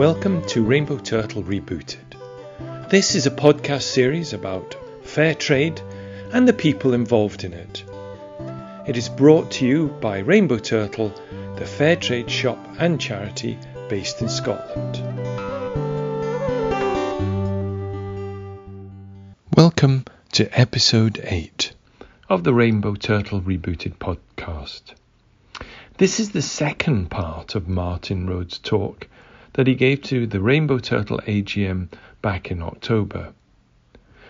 Welcome to Rainbow Turtle Rebooted. This is a podcast series about fair trade and the people involved in it. It is brought to you by Rainbow Turtle, the fair trade shop and charity based in Scotland. Welcome to episode 8 of the Rainbow Turtle Rebooted podcast. This is the second part of Martin Rhodes' talk that he gave to the Rainbow Turtle AGM back in October.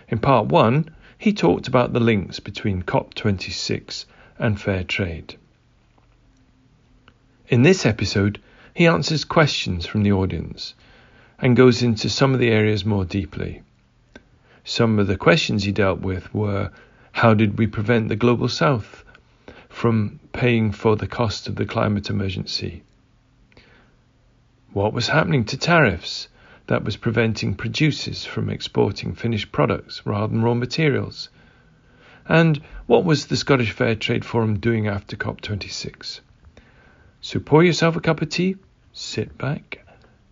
In part 1, he talked about the links between COP26 and fair trade. In this episode, he answers questions from the audience and goes into some of the areas more deeply. Some of the questions he dealt with were how did we prevent the global south from paying for the cost of the climate emergency? What was happening to tariffs that was preventing producers from exporting finished products rather than raw materials? And what was the Scottish Fair Trade Forum doing after COP26? So pour yourself a cup of tea, sit back,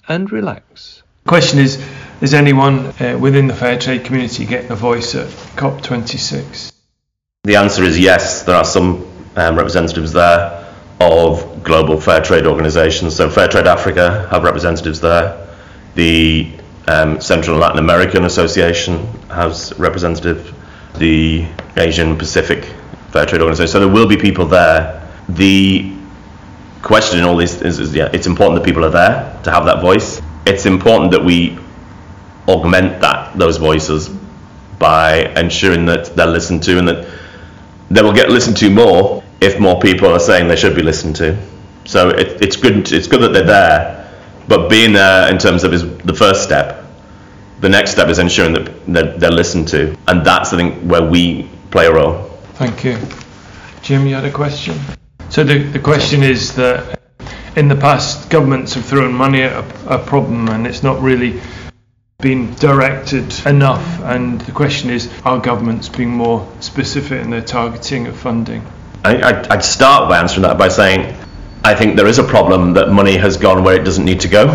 and relax. The Question is Is anyone uh, within the fair trade community getting a voice at COP26? The answer is yes. There are some um, representatives there of global fair trade organisations. So Fair Trade Africa have representatives there. The um, Central and Latin American Association has representative. The Asian Pacific Fair Trade Organization. So there will be people there. The question in all this is, is yeah, it's important that people are there to have that voice. It's important that we augment that those voices by ensuring that they're listened to and that they will get listened to more if more people are saying they should be listened to. So it, it's good. It's good that they're there, but being there in terms of is the first step. The next step is ensuring that they're, they're listened to, and that's I think where we play a role. Thank you. Jim, you had a question? So the, the question is that in the past, governments have thrown money at a, a problem and it's not really been directed enough. And the question is, are governments being more specific in their targeting of funding? I, I'd start by answering that by saying I think there is a problem that money has gone where it doesn't need to go.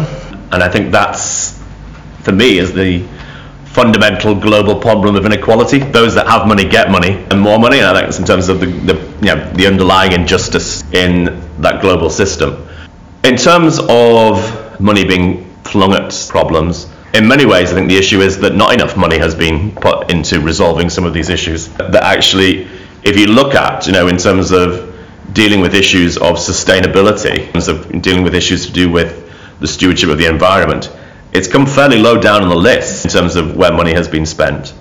And I think that's, for me, is the fundamental global problem of inequality. Those that have money get money and more money. And I think it's in terms of the, the, you know, the underlying injustice in that global system. In terms of money being flung at problems, in many ways, I think the issue is that not enough money has been put into resolving some of these issues. That actually, if you look at, you know, in terms of dealing with issues of sustainability, in terms of dealing with issues to do with the stewardship of the environment, it's come fairly low down on the list in terms of where money has been spent.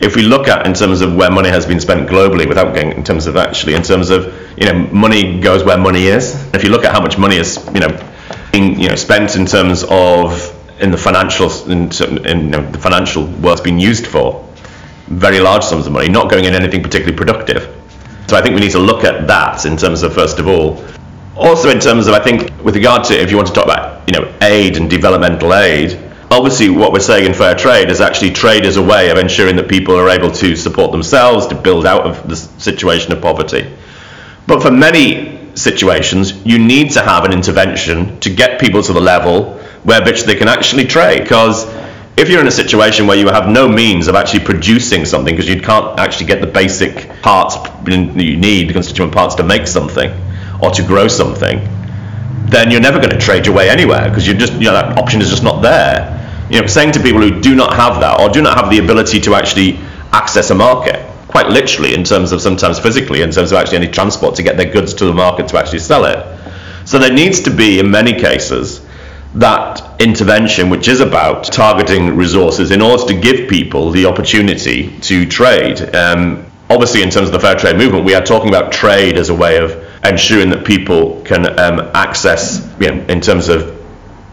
If we look at in terms of where money has been spent globally, without going in terms of actually, in terms of you know, money goes where money is. If you look at how much money is you know being you know spent in terms of in the financial in, in you know, the financial work's being used for, very large sums of money, not going in anything particularly productive. So I think we need to look at that in terms of first of all also in terms of I think with regard to if you want to talk about you know aid and developmental aid, obviously what we're saying in fair trade is actually trade is a way of ensuring that people are able to support themselves to build out of the situation of poverty. But for many situations, you need to have an intervention to get people to the level where which they can actually trade. Because if you're in a situation where you have no means of actually producing something because you can't actually get the basic parts you need, the constituent parts to make something, or to grow something, then you're never going to trade your way anywhere because you just you know that option is just not there. You know, saying to people who do not have that or do not have the ability to actually access a market, quite literally in terms of sometimes physically, in terms of actually any transport to get their goods to the market to actually sell it. So there needs to be, in many cases, that intervention, which is about targeting resources in order to give people the opportunity to trade. Um, obviously, in terms of the fair trade movement, we are talking about trade as a way of ensuring that people can um, access, you know, in terms of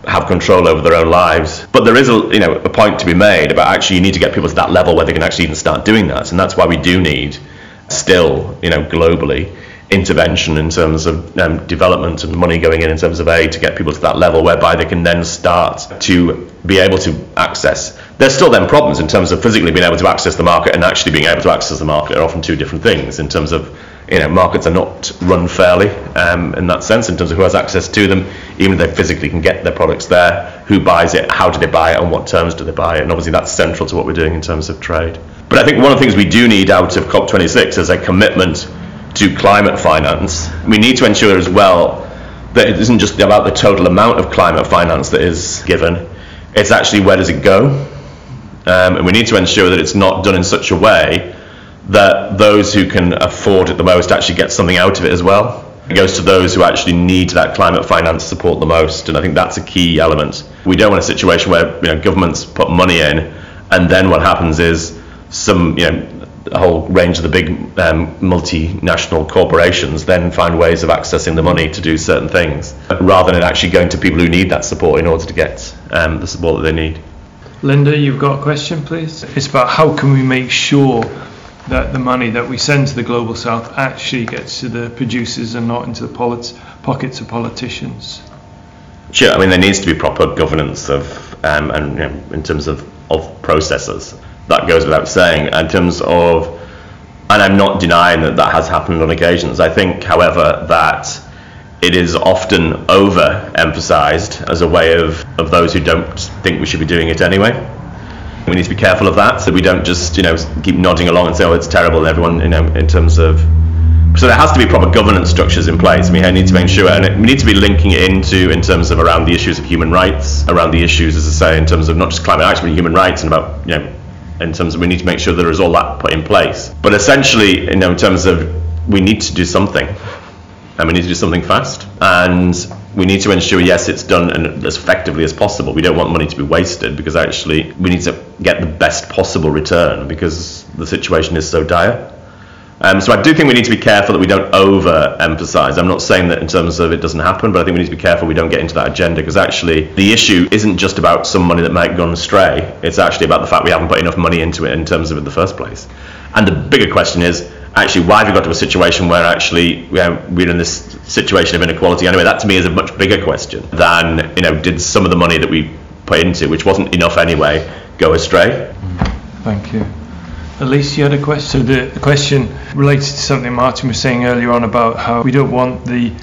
have control over their own lives. But there is a you know a point to be made about actually you need to get people to that level where they can actually even start doing that, and that's why we do need still you know globally intervention in terms of um, development and money going in in terms of aid to get people to that level whereby they can then start to be able to access. There's still then problems in terms of physically being able to access the market and actually being able to access the market are often two different things in terms of you know, markets are not run fairly um, in that sense in terms of who has access to them, even if they physically can get their products there, who buys it, how do they buy it, on what terms do they buy it, and obviously that's central to what we're doing in terms of trade. But I think one of the things we do need out of COP26 is a commitment to climate finance. We need to ensure as well that it isn't just about the total amount of climate finance that is given, it's actually where does it go? Um, and we need to ensure that it's not done in such a way that those who can afford it the most actually get something out of it as well. It goes to those who actually need that climate finance support the most, and I think that's a key element. We don't want a situation where you know, governments put money in, and then what happens is some you know a whole range of the big um, multinational corporations then find ways of accessing the money to do certain things, rather than actually going to people who need that support in order to get um, the support that they need. Linda, you've got a question, please. It's about how can we make sure that the money that we send to the global south actually gets to the producers and not into the polit- pockets of politicians. Sure. I mean, there needs to be proper governance of, um, and you know, in terms of of processes. That goes without saying. In terms of, and I'm not denying that that has happened on occasions. I think, however, that it is often over-emphasized as a way of, of those who don't think we should be doing it anyway. We need to be careful of that, so we don't just you know keep nodding along and say, "Oh, it's terrible," and everyone you know in terms of. So there has to be proper governance structures in place. We need to make sure, and we need to be linking it into in terms of around the issues of human rights, around the issues, as I say, in terms of not just climate action, but human rights, and about you know, in terms of we need to make sure there is all that put in place. But essentially, you know, in terms of we need to do something, and we need to do something fast, and we need to ensure, yes, it's done and as effectively as possible. We don't want money to be wasted because actually we need to get the best possible return because the situation is so dire. Um, so I do think we need to be careful that we don't over-emphasise. I'm not saying that in terms of it doesn't happen, but I think we need to be careful we don't get into that agenda because actually the issue isn't just about some money that might gone astray. It's actually about the fact we haven't put enough money into it in terms of it in the first place. And the bigger question is actually why have we got to a situation where actually we're in this situation of inequality anyway? That to me is a much bigger question than you know did some of the money that we put into, which wasn't enough anyway, go astray? Thank you. Elise, you had a question. So the, the question related to something Martin was saying earlier on about how we don't want the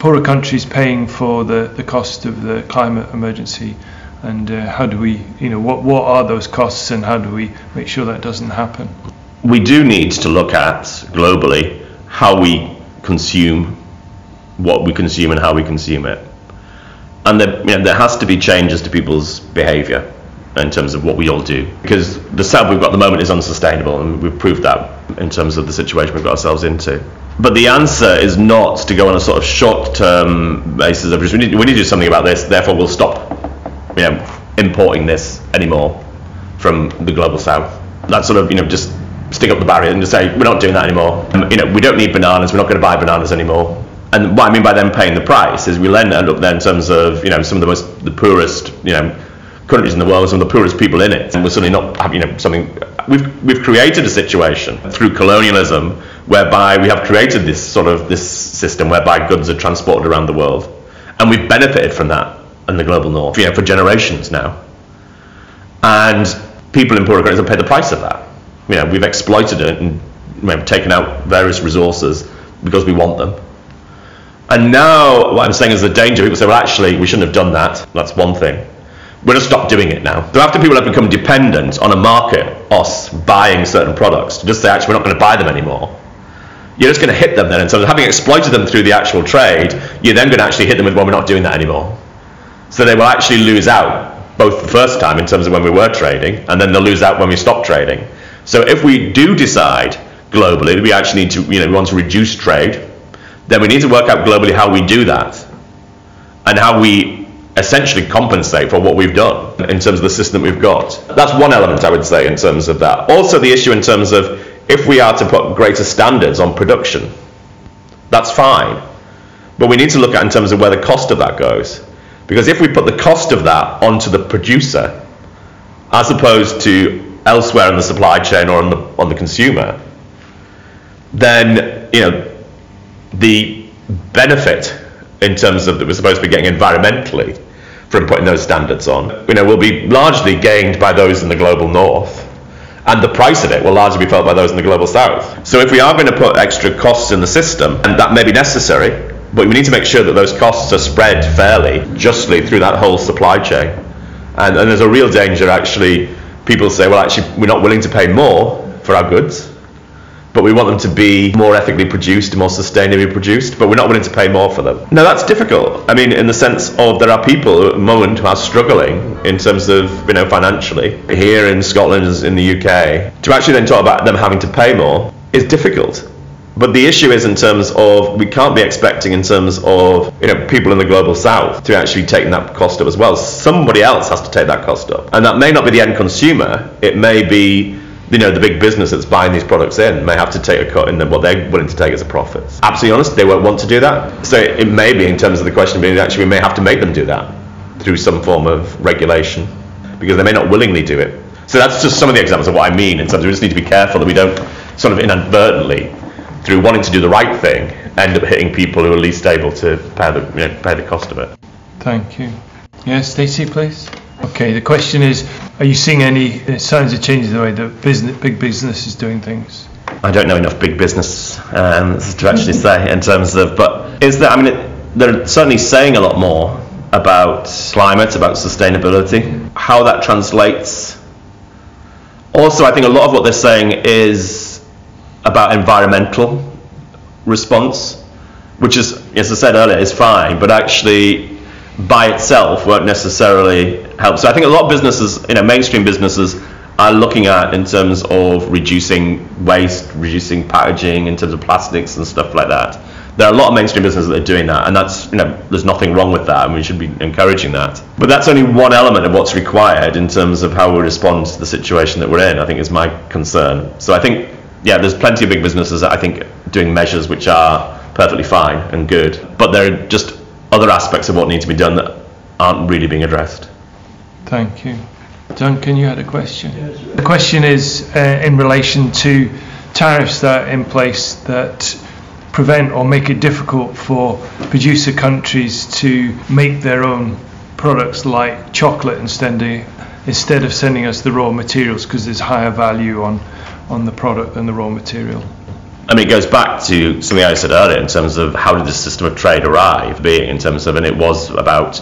poorer countries paying for the, the cost of the climate emergency and uh, how do we, you know, what, what are those costs and how do we make sure that doesn't happen? We do need to look at globally how we consume what we consume and how we consume it. And there, you know, there has to be changes to people's behaviour in terms of what we all do. Because the setup we've got at the moment is unsustainable, and we've proved that in terms of the situation we've got ourselves into. But the answer is not to go on a sort of short-term basis of just we need, we need to do something about this, therefore we'll stop, you know, importing this anymore from the global south. That sort of, you know, just stick up the barrier and just say we're not doing that anymore. Um, you know, we don't need bananas. We're not going to buy bananas anymore. And what I mean by them paying the price is we end up there in terms of you know some of the most the poorest you know countries in the world, some of the poorest people in it, and we're suddenly not having you know something. We've we've created a situation through colonialism whereby we have created this sort of this system whereby goods are transported around the world, and we've benefited from that in the global north, you know, for generations now. And people in poorer countries have paid the price of that. You know, we've exploited it and you know, taken out various resources because we want them. And now, what I'm saying is the danger. People say, well, actually, we shouldn't have done that. That's one thing. We're going to stop doing it now. So after people have become dependent on a market, us buying certain products, to just say, actually, we're not going to buy them anymore. You're just going to hit them then. And so having exploited them through the actual trade, you're then going to actually hit them with, well, we're not doing that anymore. So they will actually lose out both the first time in terms of when we were trading, and then they'll lose out when we stop trading. So if we do decide globally that we actually need to, you know, we want to reduce trade, then we need to work out globally how we do that and how we essentially compensate for what we've done in terms of the system we've got. That's one element I would say in terms of that. Also the issue in terms of if we are to put greater standards on production, that's fine. But we need to look at in terms of where the cost of that goes. Because if we put the cost of that onto the producer, as opposed to elsewhere in the supply chain or on the, on the consumer, then you know the benefit in terms of that we're supposed to be getting environmentally from putting those standards on, you know, will be largely gained by those in the global north, and the price of it will largely be felt by those in the global south. So if we are going to put extra costs in the system, and that may be necessary, but we need to make sure that those costs are spread fairly, justly through that whole supply chain. And, and there's a real danger actually, people say, well, actually, we're not willing to pay more for our goods but we want them to be more ethically produced, more sustainably produced, but we're not willing to pay more for them. Now that's difficult. I mean, in the sense of there are people at the moment who are struggling in terms of, you know, financially. Here in Scotland, in the UK, to actually then talk about them having to pay more is difficult. But the issue is in terms of we can't be expecting in terms of you know people in the global south to actually take that cost up as well. Somebody else has to take that cost up, and that may not be the end consumer. It may be you know, the big business that's buying these products in may have to take a cut in what they're willing to take as a profit. Absolutely honest, they won't want to do that. So it may be, in terms of the question being, actually, we may have to make them do that through some form of regulation because they may not willingly do it. So that's just some of the examples of what I mean. In terms of we just need to be careful that we don't sort of inadvertently, through wanting to do the right thing, end up hitting people who are least able to pay the, you know, pay the cost of it. Thank you. Yes, Stacey, please. Okay, the question is are you seeing any signs of change in the way that business, big business is doing things? I don't know enough big business um, to actually say in terms of, but is that, I mean, it, they're certainly saying a lot more about climate, about sustainability, how that translates. Also, I think a lot of what they're saying is about environmental response, which is, as I said earlier, is fine, but actually by itself won't necessarily help. So I think a lot of businesses, you know, mainstream businesses are looking at in terms of reducing waste, reducing packaging in terms of plastics and stuff like that. There are a lot of mainstream businesses that are doing that, and that's you know there's nothing wrong with that, and we should be encouraging that. But that's only one element of what's required in terms of how we respond to the situation that we're in. I think is my concern. So I think yeah, there's plenty of big businesses that I think doing measures which are perfectly fine and good, but they're just other aspects of what need to be done that aren't really being addressed. Thank you. Duncan, you had a question. Yes. The question is uh, in relation to tariffs that are in place that prevent or make it difficult for producer countries to make their own products like chocolate instead of, instead of sending us the raw materials because there's higher value on, on the product than the raw material. I mean, it goes back to something I said earlier in terms of how did the system of trade arrive, being in terms of, and it was about,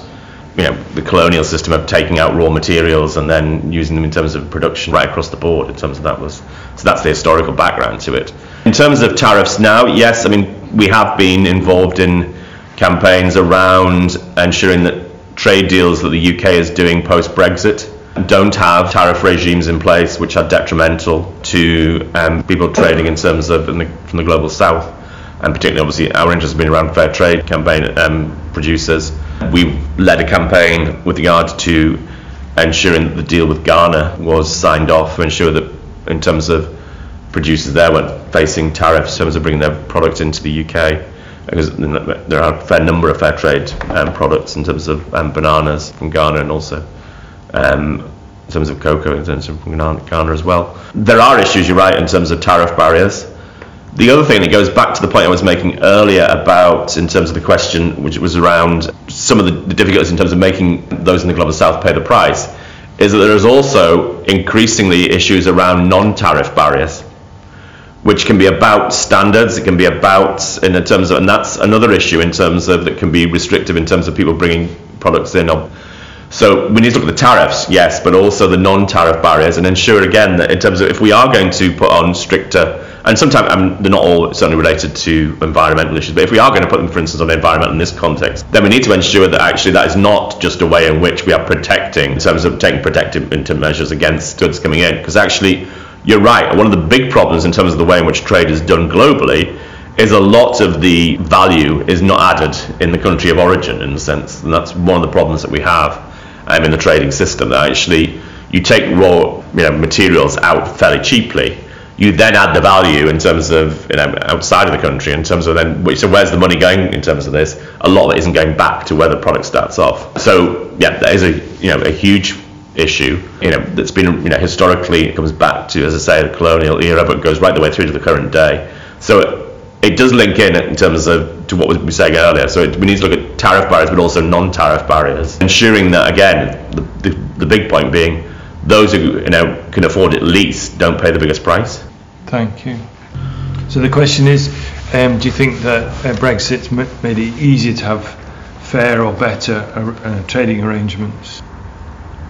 you know, the colonial system of taking out raw materials and then using them in terms of production right across the board. In terms of that was, so that's the historical background to it. In terms of tariffs now, yes, I mean, we have been involved in campaigns around ensuring that trade deals that the UK is doing post Brexit don't have tariff regimes in place which are detrimental to um, people trading in terms of in the, from the global south. And particularly, obviously, our interest has been around fair trade campaign um, producers. We led a campaign with regard to ensuring that the deal with Ghana was signed off to ensure that, in terms of producers there, weren't facing tariffs in terms of bringing their products into the UK. Because there are a fair number of fair trade um, products in terms of um, bananas from Ghana and also um, terms of cocoa, in terms of Ghana as well. There are issues, you're right, in terms of tariff barriers. The other thing that goes back to the point I was making earlier about, in terms of the question, which was around some of the, difficulties in terms of making those in the global south pay the price, is that there is also increasingly issues around non-tariff barriers, which can be about standards. It can be about in terms of, and that's another issue in terms of that can be restrictive in terms of people bringing products in. Or, so we need to look at the tariffs, yes, but also the non-tariff barriers and ensure again that in terms of if we are going to put on stricter, and sometimes I mean, they're not all certainly related to environmental issues, but if we are going to put them, for instance, on the environment in this context, then we need to ensure that actually that is not just a way in which we are protecting in terms of taking protective measures against goods coming in, because actually you're right. One of the big problems in terms of the way in which trade is done globally is a lot of the value is not added in the country of origin in a sense, and that's one of the problems that we have um, in the trading system that actually you take raw you know, materials out fairly cheaply. You then add the value in terms of you know outside of the country in terms of then so where's the money going in terms of this? A lot of it isn't going back to where the product starts off. So yeah, that is a you know a huge issue you know that's been you know historically it comes back to as I say the colonial era but goes right the way through to the current day. So it does link in in terms of to what we were saying earlier. So it, we need to look at tariff barriers, but also non-tariff barriers, ensuring that again, the, the, the big point being those who you know can afford it least don't pay the biggest price. Thank you. So the question is, um, do you think that uh, Brexit's made it easier to have fair or better uh, trading arrangements?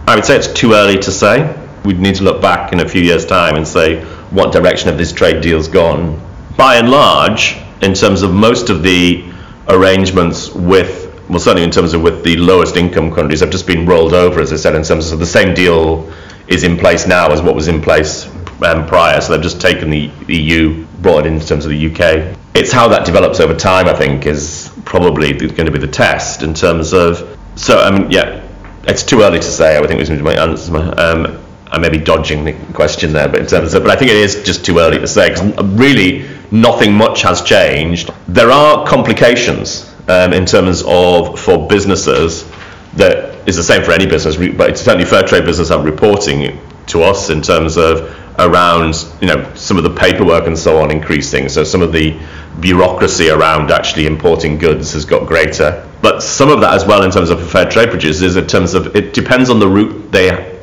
I would say it's too early to say. We'd need to look back in a few years' time and say what direction have this trade deals gone. By and large, in terms of most of the arrangements with well, certainly in terms of with the lowest income countries, have just been rolled over, as I said, in terms of the same deal is in place now as what was in place um, prior. So they've just taken the EU, brought it in terms of the UK. It's how that develops over time, I think, is probably going to be the test in terms of. So, I mean, yeah, it's too early to say. I think was my answer. Um, I may be dodging the question there, but in terms of, but I think it is just too early to say because really nothing much has changed. There are complications um, in terms of for businesses that is the same for any business, but it's certainly fair trade business are reporting to us in terms of around you know some of the paperwork and so on increasing. So some of the bureaucracy around actually importing goods has got greater. But some of that as well in terms of fair trade producers is in terms of it depends on the route they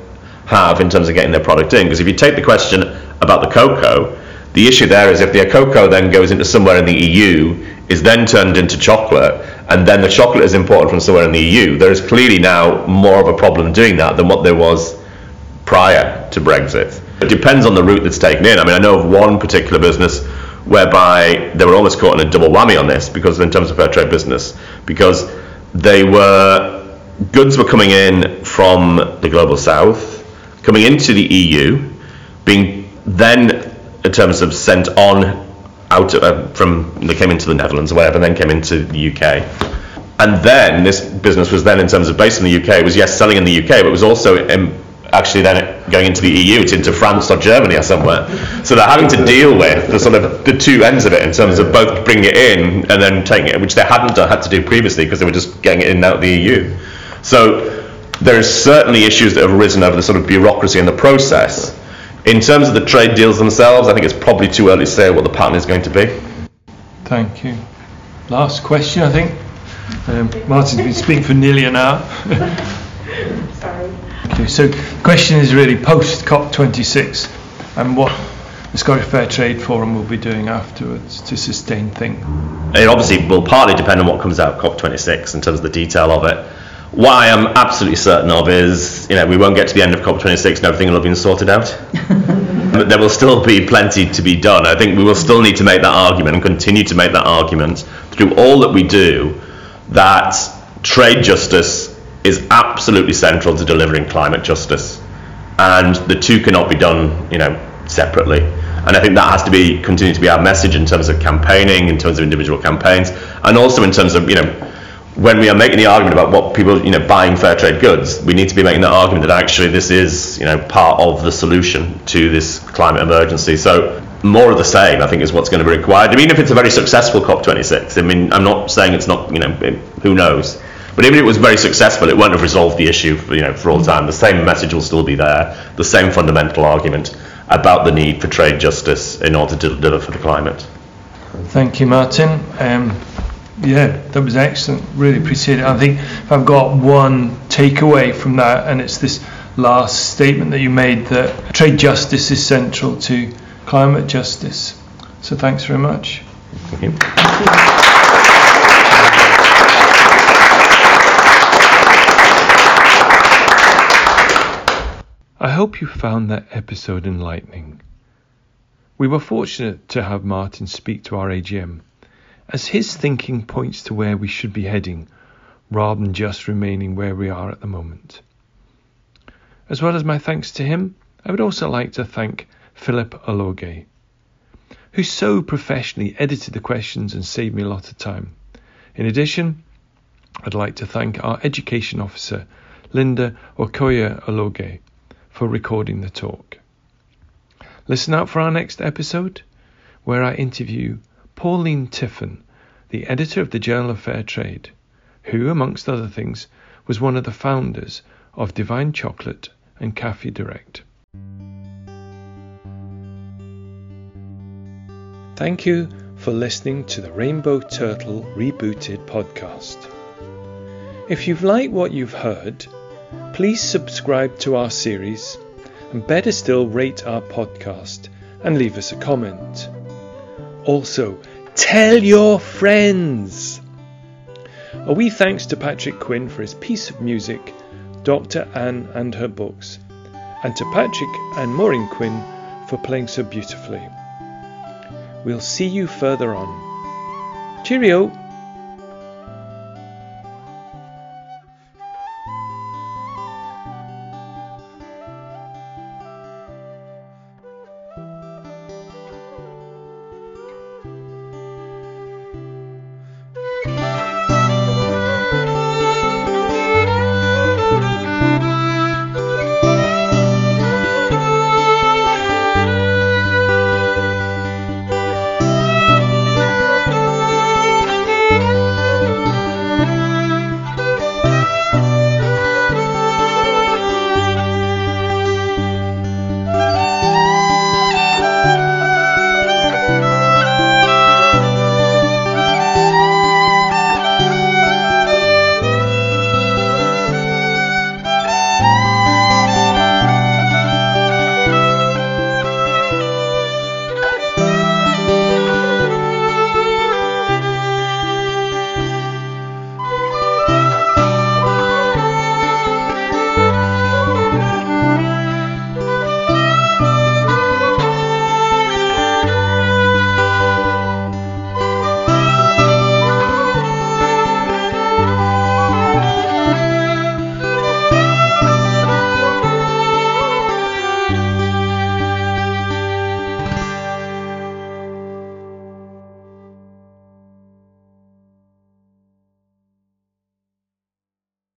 have in terms of getting their product in. Because if you take the question about the cocoa, the issue there is if the cocoa then goes into somewhere in the EU, is then turned into chocolate, and then the chocolate is imported from somewhere in the EU, there is clearly now more of a problem doing that than what there was prior to Brexit. It depends on the route that's taken in. I mean, I know of one particular business whereby they were almost caught in a double whammy on this because in terms of fair trade business, because they were goods were coming in from the global south, coming into the EU, being then in terms of sent on out uh, from they came into the Netherlands or whatever, and then came into the UK. And then this business was then in terms of based in the UK, it was yes selling in the UK, but it was also in, actually then going into the EU, it's into France or Germany or somewhere. So they're having to deal with the sort of the two ends of it in terms of both bringing it in and then taking it, which they hadn't done, had to do previously because they were just getting it in and out of the EU. So there are certainly issues that have arisen over the sort of bureaucracy and the process. In terms of the trade deals themselves, I think it's probably too early to say what the pattern is going to be. Thank you. Last question, I think. Um, Martin's been speaking for nearly an hour. Sorry. Okay, so the question is really post COP26 and what the Scottish Fair Trade Forum will be doing afterwards to sustain things. It obviously will partly depend on what comes out of COP26 in terms of the detail of it. What I am absolutely certain of is, you know, we won't get to the end of COP26 and everything will have been sorted out. there will still be plenty to be done. I think we will still need to make that argument and continue to make that argument through all that we do that trade justice is absolutely central to delivering climate justice, and the two cannot be done, you know, separately. And I think that has to be continue to be our message in terms of campaigning, in terms of individual campaigns, and also in terms of you know when we are making the argument about what people, you know, buying fair trade goods, we need to be making that argument that actually this is, you know, part of the solution to this climate emergency. So more of the same, I think, is what's going to be required. I mean, if it's a very successful COP26, I mean, I'm not saying it's not, you know, who knows. But even if it was very successful, it won't have resolved the issue, for, you know, for all time. The same message will still be there, the same fundamental argument about the need for trade justice in order to deliver for the climate. Thank you, Martin. Um, yeah, that was excellent. Really appreciate it. I think if I've got one takeaway from that, and it's this last statement that you made that trade justice is central to climate justice. So thanks very much. Thank you. I hope you found that episode enlightening. We were fortunate to have Martin speak to our AGM as his thinking points to where we should be heading rather than just remaining where we are at the moment. As well as my thanks to him, I would also like to thank Philip Ologe, who so professionally edited the questions and saved me a lot of time. In addition, I'd like to thank our education officer, Linda Okoya Ologe, for recording the talk. Listen out for our next episode, where I interview Pauline Tiffen, the editor of the Journal of Fair Trade, who, amongst other things, was one of the founders of Divine Chocolate and Cafe Direct. Thank you for listening to the Rainbow Turtle Rebooted podcast. If you've liked what you've heard, please subscribe to our series And better still, rate our podcast and leave us a comment. Also, tell your friends. A wee thanks to Patrick Quinn for his piece of music, Dr. Anne and her books, and to Patrick and Maureen Quinn for playing so beautifully. We'll see you further on. Cheerio!